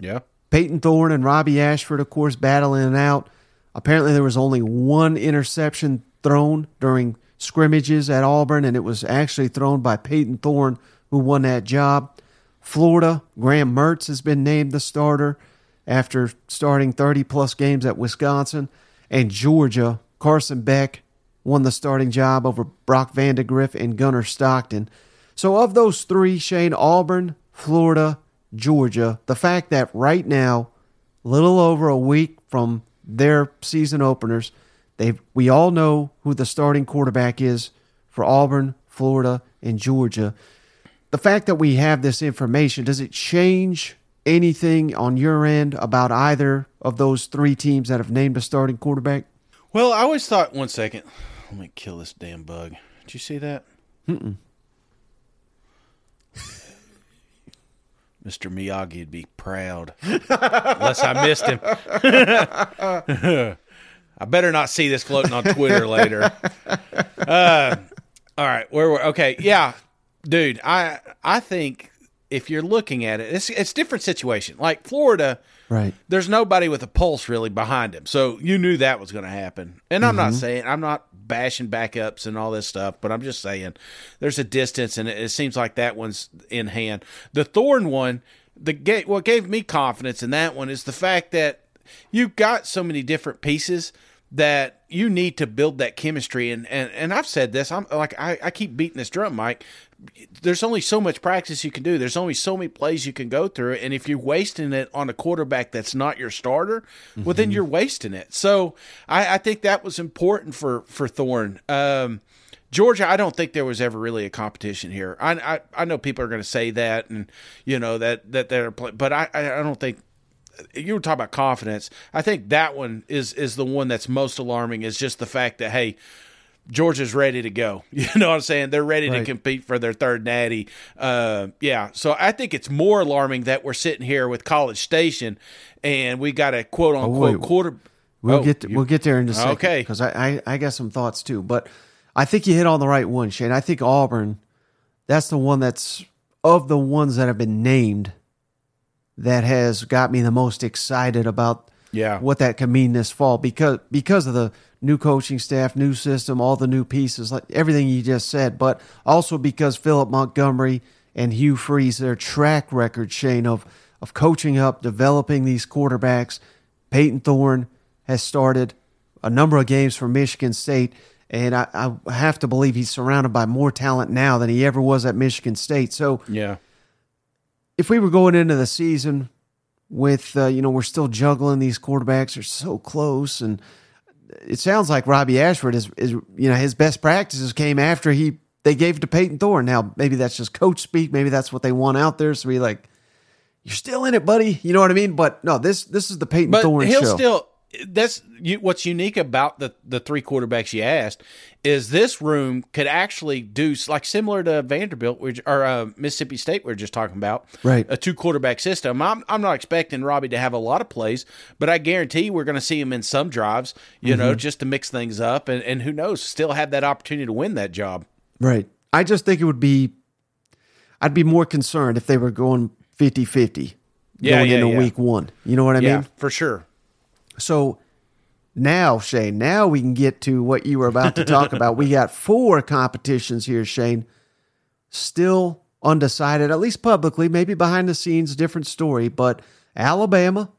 Speaker 2: Yeah.
Speaker 1: Payton Thorne and Robbie Ashford, of course, battling it out. Apparently, there was only one interception thrown during scrimmages at Auburn, and it was actually thrown by Payton Thorne, who won that job. Florida, Graham Mertz has been named the starter after starting 30 plus games at Wisconsin. And Georgia, Carson Beck won the starting job over Brock Vandagriff and Gunnar Stockton. So, of those three, Shane, Auburn, Florida, Georgia, the fact that right now, little over a week from their season openers, they we all know who the starting quarterback is for Auburn, Florida, and Georgia. The fact that we have this information, does it change anything on your end about either of those three teams that have named a starting quarterback?
Speaker 2: Well, I always thought. One second. Let me kill this damn bug. Did you see that?
Speaker 1: Mm-mm.
Speaker 2: Mr. Miyagi would be proud. Unless I missed him. I better not see this floating on Twitter later. Uh, All right, where we're okay, yeah, dude. I I think if you're looking at it, it's it's different situation. Like Florida,
Speaker 1: Right.
Speaker 2: there's nobody with a pulse really behind him. So you knew that was going to happen. And I'm not
Speaker 1: Mhm.
Speaker 2: saying I'm not bashing backups and all this stuff, but I'm just saying there's a distance, and it, it seems like that one's in hand. The Thorne one, the gate. what gave me confidence in that one is the fact that you've got so many different pieces that you need to build that chemistry. And and, and I've said this I'm like I, I keep beating this drum Mike. There's only so much practice you can do. There's only so many plays you can go through. And if you're wasting it on a quarterback that's not your starter well then you're wasting it. So I, I think that was important for for Thorne. Um Georgia, I don't think there was ever really a competition here. I I, I know people are going to say that, and you know that that they're, but I I don't think you were talking about confidence. I think that one is is the one that's most alarming. Is just the fact that hey, Georgia's ready to go. You know what I'm saying? They're ready to compete for their third natty. Uh, yeah. So I think it's more alarming that we're sitting here with College Station, and we got a quote
Speaker 1: Oh,
Speaker 2: unquote
Speaker 1: wait.
Speaker 2: quarter.
Speaker 1: We'll
Speaker 2: Oh,
Speaker 1: get
Speaker 2: you-
Speaker 1: we'll get there in a second.
Speaker 2: Okay.
Speaker 1: because I, I I got some thoughts too, but I think you hit on the right one, Shane. I think Auburn, that's the one that's of the ones that have been named that has got me the most excited about
Speaker 2: Yeah.
Speaker 1: what that can mean this fall because because of the new coaching staff, new system, all the new pieces, like everything you just said, but also because Philip Montgomery and Hugh Freeze, their track record, Shane, of of coaching up, developing these quarterbacks. Payton Thorne has started a number of games for Michigan State, and I, I have to believe he's surrounded by more talent now than he ever was at Michigan State. So
Speaker 2: Yeah.
Speaker 1: If we were going into the season with uh, you know we're still juggling these quarterbacks are so close and it sounds like Robbie Ashford is is you know his best practices came after he they gave it to Payton Thorne. Now maybe that's just coach speak, maybe that's what they want out there. So we like you're still in it, buddy. You know what I mean? But no, this this is the Payton
Speaker 2: But
Speaker 1: Thorne
Speaker 2: he'll
Speaker 1: show.
Speaker 2: still. That's you, what's unique about the the three quarterbacks you asked is this room could actually do like similar to Vanderbilt which, or uh, Mississippi State we are just talking about,
Speaker 1: Right.
Speaker 2: A two quarterback system. I'm I'm not expecting Robbie to have a lot of plays, but I guarantee we're going to see him in some drives, you know,
Speaker 1: Mhm.
Speaker 2: just to mix things up, and and who knows, still have that opportunity to win that job.
Speaker 1: Right. I just think it would be I'd be more concerned if they were going 50-50
Speaker 2: Yeah,
Speaker 1: going
Speaker 2: yeah,
Speaker 1: into
Speaker 2: yeah.
Speaker 1: week 1. You know what I
Speaker 2: yeah,
Speaker 1: mean?
Speaker 2: for sure.
Speaker 1: So now, Shane, now we can get to what you were about to talk about. We got four competitions here, Shane. Still undecided, at least publicly, maybe behind the scenes, different story. But Alabama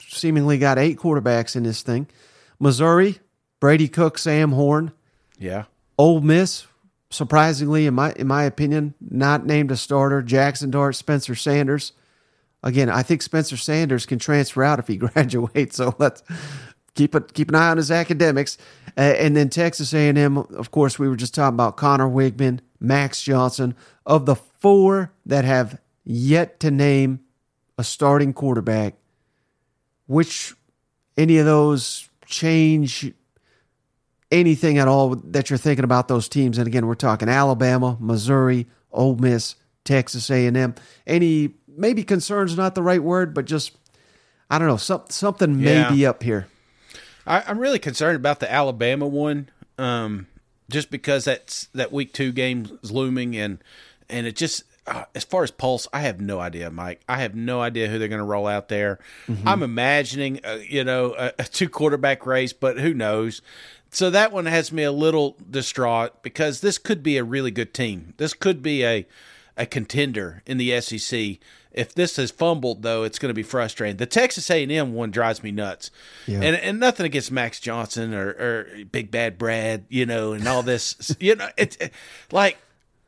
Speaker 1: seemingly got eight quarterbacks in this thing. Missouri, Brady Cook, Sam Horn.
Speaker 2: Yeah.
Speaker 1: Ole Miss, surprisingly, in my in my opinion, not named a starter. Jackson Dart, Spencer Sanders. Again, I think Spencer Sanders can transfer out if he graduates. So let's keep keep an eye on his academics. Uh, and then Texas A&M, of course, we were just talking about Conner Weigman, Max Johnson. Of the four that have yet to name a starting quarterback, which any of those change anything at all that you're thinking about those teams? And again, we're talking Alabama, Missouri, Ole Miss, Texas A&M. Any maybe concerns not the right word, but just I don't know, some, something
Speaker 2: Yeah.
Speaker 1: may be up here.
Speaker 2: I, I'm really concerned about the Alabama one, um, just because that's that week two game is looming, and and it just uh, as far as pulse, I have no idea, Mike. I have no idea who they're going to roll out there.
Speaker 1: Mhm.
Speaker 2: I'm imagining, uh, you know, a, a two quarterback race, but who knows? So that one has me a little distraught because this could be a really good team. This could be a a contender in the SEC. If this is fumbled, though, it's going to be frustrating. The Texas A&M one drives me nuts,
Speaker 1: Yeah.
Speaker 2: and and nothing against Max Johnson or, or Big Bad Brad, you know, and all this. you know, it's it, like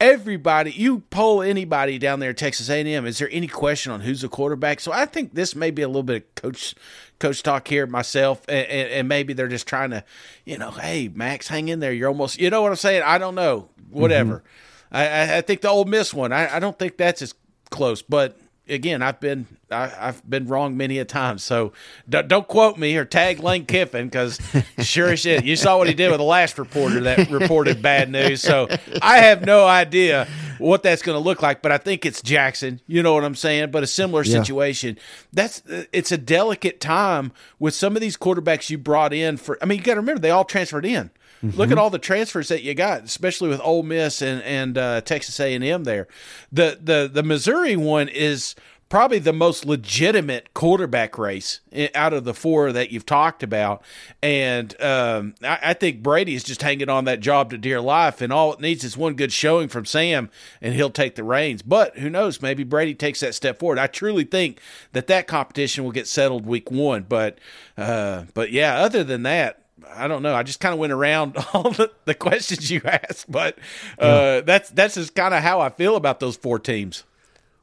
Speaker 2: everybody. You poll anybody down there at Texas A&M, is there any question on who's the quarterback? So I think this may be a little bit of coach coach talk here myself, and, and, and maybe they're just trying to, you know, hey Max, hang in there. You're almost, you know what I'm saying? I don't know. Whatever. Mm-hmm. I, I, I think the Ole Miss one. I, I don't think that's as close, but again, I've been I, I've been wrong many a time. So don't, don't quote me or tag Lane Kiffin because sure as shit, you saw what he did with the last reporter that reported bad news. So I have no idea what that's going to look like, but I think it's Jackson. You know what I'm saying? But a similar
Speaker 1: Yeah.
Speaker 2: situation. That's it's a delicate time with some of these quarterbacks you brought in for. I mean, you got to remember they all transferred in. Look at all the transfers that you got, especially with Ole Miss and and uh, Texas A and M. There, the the the Missouri one is probably the most legitimate quarterback race out of the four that you've talked about. And um, I, I think Brady is just hanging on that job to dear life, and all it needs is one good showing from Sam, and he'll take the reins. But who knows? Maybe Brady takes that step forward. I truly think that that competition will get settled week one. But uh, but yeah, other than that. I don't know. I just kind of went around all the, the questions you asked, but uh, that's that's just kind of how I feel about those four teams.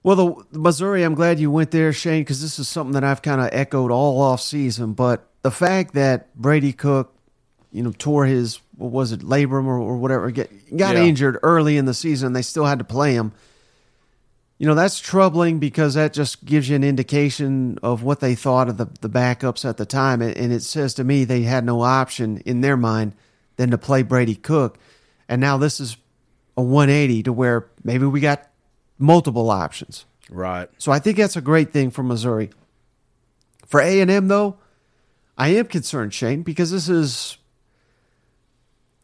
Speaker 1: Well, the, the Missouri, I'm glad you went there, Shane, because this is something that I've kind of echoed all off season. But the fact that Brady Cook, you know, tore his what was it, labrum or, or whatever, get, got
Speaker 2: Yeah.
Speaker 1: injured early in the season, they still had to play him. You know, that's troubling because that just gives you an indication of what they thought of the, the backups at the time. And, it says to me they had no option in their mind than to play Brady Cook. And now this is a 180 to where maybe we got multiple options.
Speaker 2: Right.
Speaker 1: So I think that's a great thing for Missouri. For A and M though, I am concerned, Shane, because this is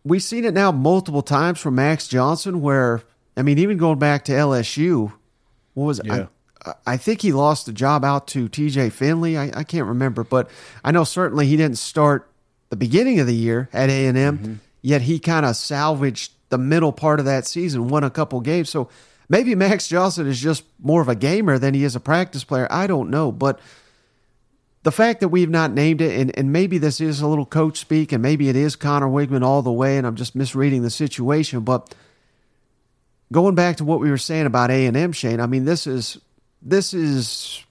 Speaker 1: we've seen it now multiple times from Max Johnson. Where I mean, even going back to LSU, what was it?
Speaker 2: Yeah.
Speaker 1: I, I think he lost the job out to T.J. Finley. I, I can't remember, but I know certainly he didn't start the beginning of the year at A and M. Mm-hmm. Yet he kind of salvaged the middle part of that season, won a couple games. So maybe Max Johnson is just more of a gamer than he is a practice player. I don't know, but the fact that we've not named it, and, and maybe this is a little coach speak, and maybe it is Conner Weigman all the way, and I'm just misreading the situation. But going back to what we were saying about A and M, Shane, I mean this is this is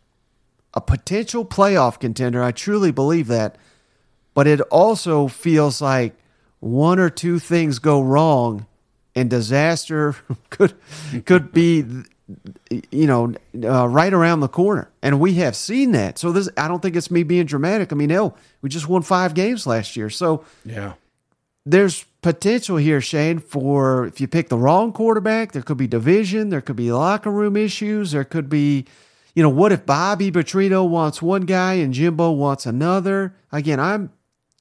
Speaker 1: a potential playoff contender. I truly believe that, but it also feels like one or two things go wrong, and disaster could could be you know, uh, right around the corner, and we have seen that. So this, I don't think it's me being dramatic. I mean, hell, we just won five games last year, so
Speaker 2: Yeah.
Speaker 1: There's potential here, Shane. For if you pick the wrong quarterback, there could be division, there could be locker room issues, there could be, you know, what if Bobby Petrino wants one guy and Jimbo wants another? Again, I'm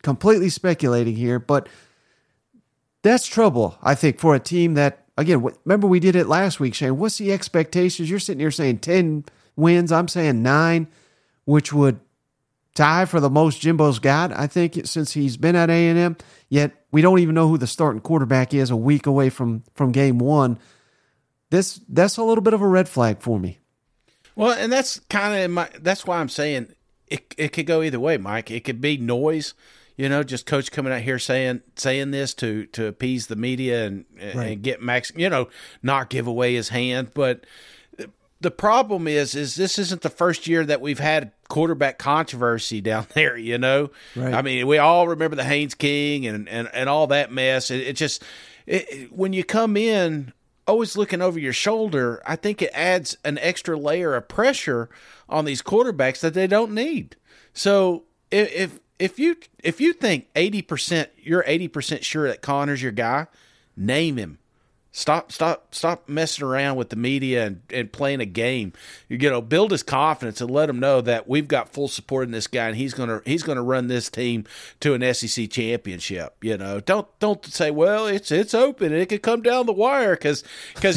Speaker 1: completely speculating here, but that's trouble, I think, for a team that, again, remember we did it last week, Shane. What's the expectations? You're sitting here saying 10 wins. I'm saying nine, which would tie for the most Jimbo's got, I think, since he's been at A&M. Yet we don't even know who the starting quarterback is a week away from, from game one. This That's a little bit of a red flag for me.
Speaker 2: Well, and that's kind of my. That's why I'm saying it. It could go either way, Mike. It could be noise, you know, just coach coming out here saying saying this to to appease the media and
Speaker 1: Right.
Speaker 2: and get Max, you know, not give away his hand. But the problem is, is this isn't the first year that we've had quarterback controversy down there. You know,
Speaker 1: Right.
Speaker 2: I mean, we all remember the Haynes King and and and all that mess. It, it just it, when you come in always looking over your shoulder, I think it adds an extra layer of pressure on these quarterbacks that they don't need. So if if, if you if you think eighty percent, you're eighty percent sure that Conner's your guy, name him. Stop, stop, stop messing around with the media and, and playing a game. You know, build his confidence and let him know that we've got full support in this guy, and he's gonna he's gonna run this team to an SEC championship. You know, don't don't say, well, it's it's open, it could come down the wire, because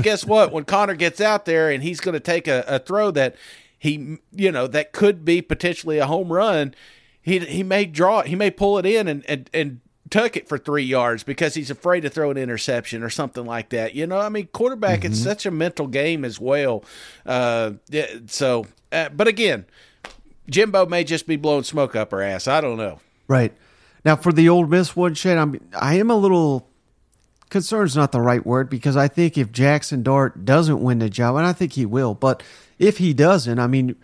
Speaker 2: guess what? When Conner gets out there and he's gonna take a, a throw that he you know that could be potentially a home run, he he may draw it, he may pull it in and and and tuck it for three yards because he's afraid to throw an interception or something like that. You know, I mean, quarterback, it's such a mental game as well. Uh, so, uh, but again, Jimbo may just be blowing smoke up her ass. I don't know.
Speaker 1: Right. Now for the Ole Miss one, Shane, I'm I am a little concerned is not the right word because I think if Jackson Dart doesn't win the job, and I think he will, but if he doesn't, I mean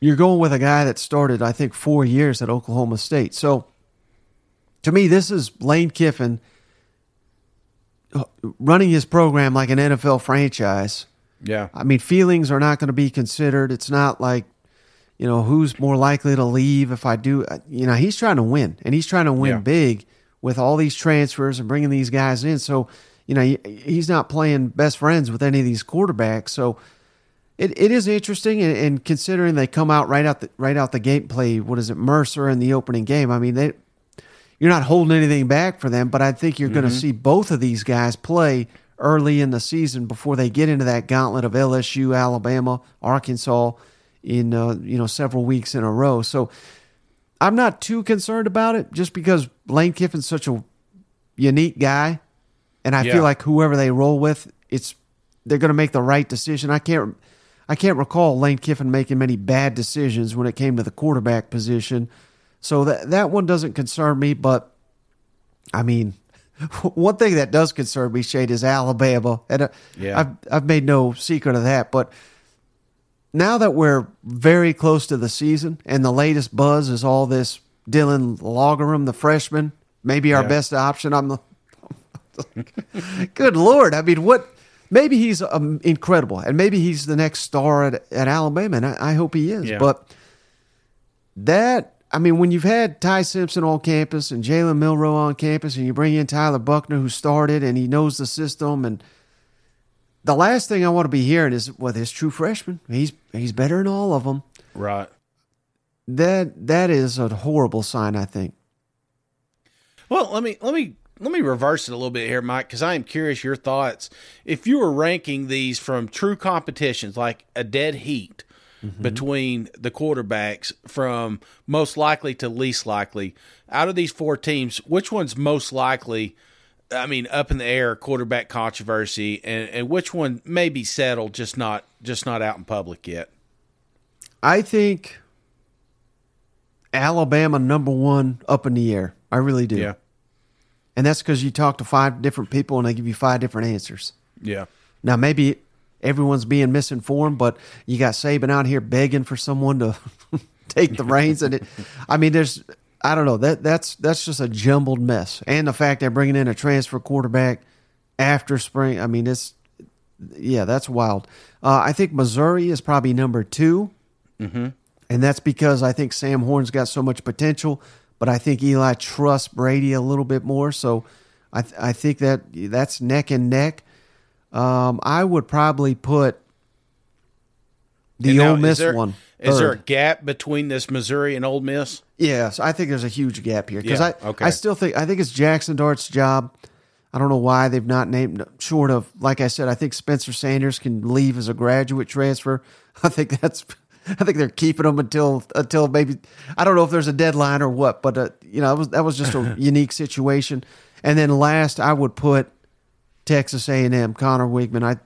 Speaker 1: you're going with a guy that started, I think, four years at Oklahoma State. So to me, this is Lane Kiffin uh, running his program like an NFL franchise.
Speaker 2: Yeah.
Speaker 1: I mean, feelings are not going to be considered. It's not like, you know, who's more likely to leave if I do. uh, You know, he's trying to win, and he's trying to win
Speaker 2: Yeah.
Speaker 1: big with all these transfers and bringing these guys in. So, you know, he's not playing best friends with any of these quarterbacks. So, it, it is interesting, and, and considering they come out right out the right out the gate, and play what is it, Mercer in the opening game. I mean, they you're not holding anything back for them. But I think you're going to see both of these guys play early in the season before they get into that gauntlet of LSU, Alabama, Arkansas in uh, you know several weeks in a row. So I'm not too concerned about it, just because Lane Kiffin's such a unique guy, and I
Speaker 2: Yeah.
Speaker 1: feel like whoever they roll with, it's they're going to make the right decision. I can't I can't recall Lane Kiffin making many bad decisions when it came to the quarterback position, so that that one doesn't concern me. But I mean, one thing that does concern me, Shane, is Alabama, and uh,
Speaker 2: Yeah.
Speaker 1: I've I've made no secret of that, but now that we're very close to the season and the latest buzz is all this Dylan Lonergan, the freshman, maybe our
Speaker 2: Yeah.
Speaker 1: best option. I'm the good lord. I mean, what? Maybe he's um, incredible, and maybe he's the next star at, at Alabama, and I, I hope he is.
Speaker 2: Yeah.
Speaker 1: But that, I mean, when you've had Ty Simpson on campus and Jalen Milroe on campus, and you bring in Tyler Buchner, who started and he knows the system, and the last thing I want to be hearing is, well, this true freshman, he's he's better than all of them.
Speaker 2: Right.
Speaker 1: That that is a horrible sign, I think.
Speaker 2: Well, let me let me let me reverse it a little bit here, Mike, because I am curious your thoughts. If you were ranking these from true competitions, like a dead heat Mm-hmm. between the quarterbacks, from most likely to least likely, out of these four teams, which one's most likely? I mean, up in the air quarterback controversy, and, and which one may be settled, just not just not out in public yet.
Speaker 1: I think Alabama number one up in the air. I really do.
Speaker 2: Yeah.
Speaker 1: And that's because you talk to five different people and they give you five different answers.
Speaker 2: Yeah.
Speaker 1: Now maybe everyone's being misinformed, but you got Saban out here begging for someone to take the reins, and it. I mean, there's. I don't know that that's that's just a jumbled mess, and the fact they're bringing in a transfer quarterback after spring. I mean, it's yeah, that's wild. Uh, I think Missouri is probably number 2
Speaker 2: Mm-hmm.
Speaker 1: and that's because I think Sam Horn's got so much potential, but I think Eli trusts Brady a little bit more. So I th- I think that that's neck and neck. Um, I would probably put the
Speaker 2: now,
Speaker 1: Ole Miss
Speaker 2: there-
Speaker 1: one.
Speaker 2: Is there a gap between this Missouri and Ole Miss?
Speaker 1: Yes, I think there's a huge gap here because
Speaker 2: Yeah,
Speaker 1: I
Speaker 2: okay.
Speaker 1: I still think I think it's Jackson Dart's job. I don't know why they've not named short of like I said. I think Spencer Sanders can leave as a graduate transfer. I think that's I think they're keeping him until until maybe I don't know if there's a deadline or what, but uh, you know that was that was just a unique situation. And then last, I would put Texas A&M Conner Weigman. I,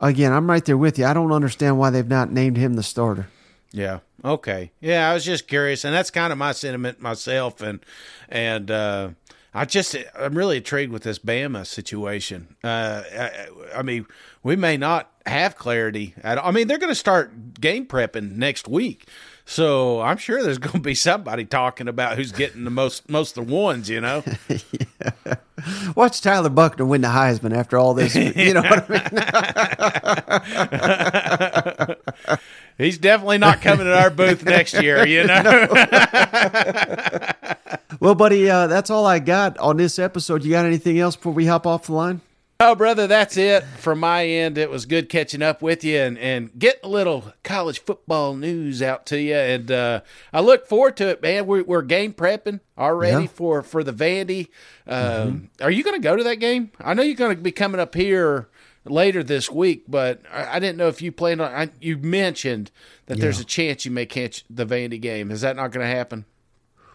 Speaker 1: I again, I'm right there with you. I don't understand why they've not named him the starter.
Speaker 2: Yeah. Okay. Yeah, I was just curious, and that's kind of my sentiment myself, and and uh, I just I'm really intrigued with this Bama situation. Uh, I, I mean, we may not have clarity. At, all. I mean, they're going to start game prepping next week, so I'm sure there's going to be somebody talking about who's getting the most most of the ones. You know.
Speaker 1: Watch Tyler Buchner win the Heisman after all this. You know what I mean?
Speaker 2: He's definitely not coming to our booth next year, you know.
Speaker 1: well, buddy, uh, that's all I got on this episode. You got anything else before we hop off the line?
Speaker 2: Oh, brother, that's it from my end. It was good catching up with you and, and getting a little college football news out to you. And uh, I look forward to it, man. We're, we're game prepping already
Speaker 1: Yeah.
Speaker 2: for, for the Vandy. Um, Are you going to go to that game? I know you're going to be coming up here later this week, but I, I didn't know if you planned on. I, you mentioned that there's a chance you may catch the Vandy game. Is that not going to happen?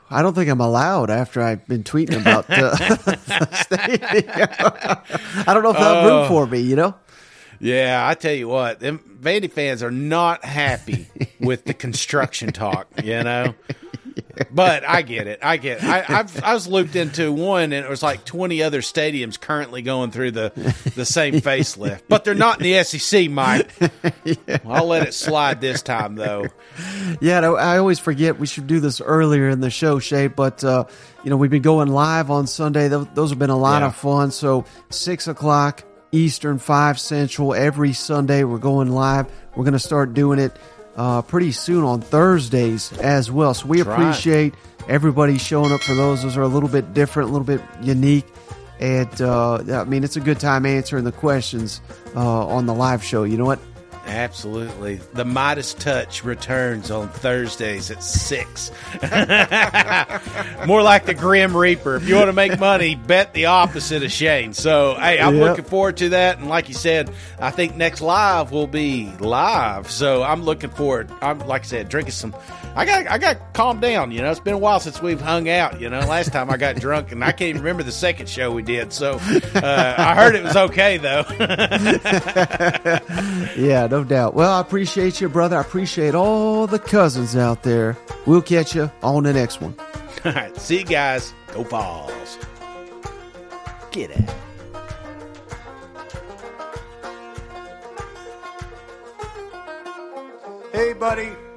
Speaker 1: I don't think I'm allowed after I've been tweeting about uh. I don't know if they'll have room
Speaker 2: Oh.
Speaker 1: for me, you know?
Speaker 2: Yeah, I tell you what, them Vandy fans are not happy with the construction talk, you know. But I get it. I get it. I, I've, I was looped into one, and it was like 20 other stadiums currently going through the, the same facelift. But they're not in the SEC, Mike. I'll let it slide this time, though.
Speaker 1: Yeah, I always forget we should do this earlier in the show, Shay. But uh, you know, we've been going live on Sunday. Those, those have been a lot
Speaker 2: Yeah.
Speaker 1: of fun. So six o'clock Eastern, five Central every Sunday. We're going live. We're going to start doing it uh, pretty soon on Thursdays as well. So we
Speaker 2: That's right.
Speaker 1: appreciate everybody showing up for those. Those are a little bit different, a little bit unique. And uh, I mean, it's a good time answering the questions uh, on the live show. You know what?
Speaker 2: Absolutely. The Midas Touch returns on Thursdays at 6. More like the Grim Reaper. If you want to make money, bet the opposite of Shane. So, hey, I'm
Speaker 1: Yep.
Speaker 2: looking forward to that. And like you said, I think next live will be live. So I'm looking forward. I'm, like I said, drinking some. I got I got to calm down. You know, it's been a while since we've hung out. You know, last time I got drunk, and I can't even remember the second show we did. So uh, I heard it was okay, though.
Speaker 1: Yeah, no doubt. Well, I appreciate you, brother. I appreciate all the cousins out there. We'll catch you on the next one.
Speaker 2: All right, see you guys. Go balls. Get out.
Speaker 17: Hey, buddy,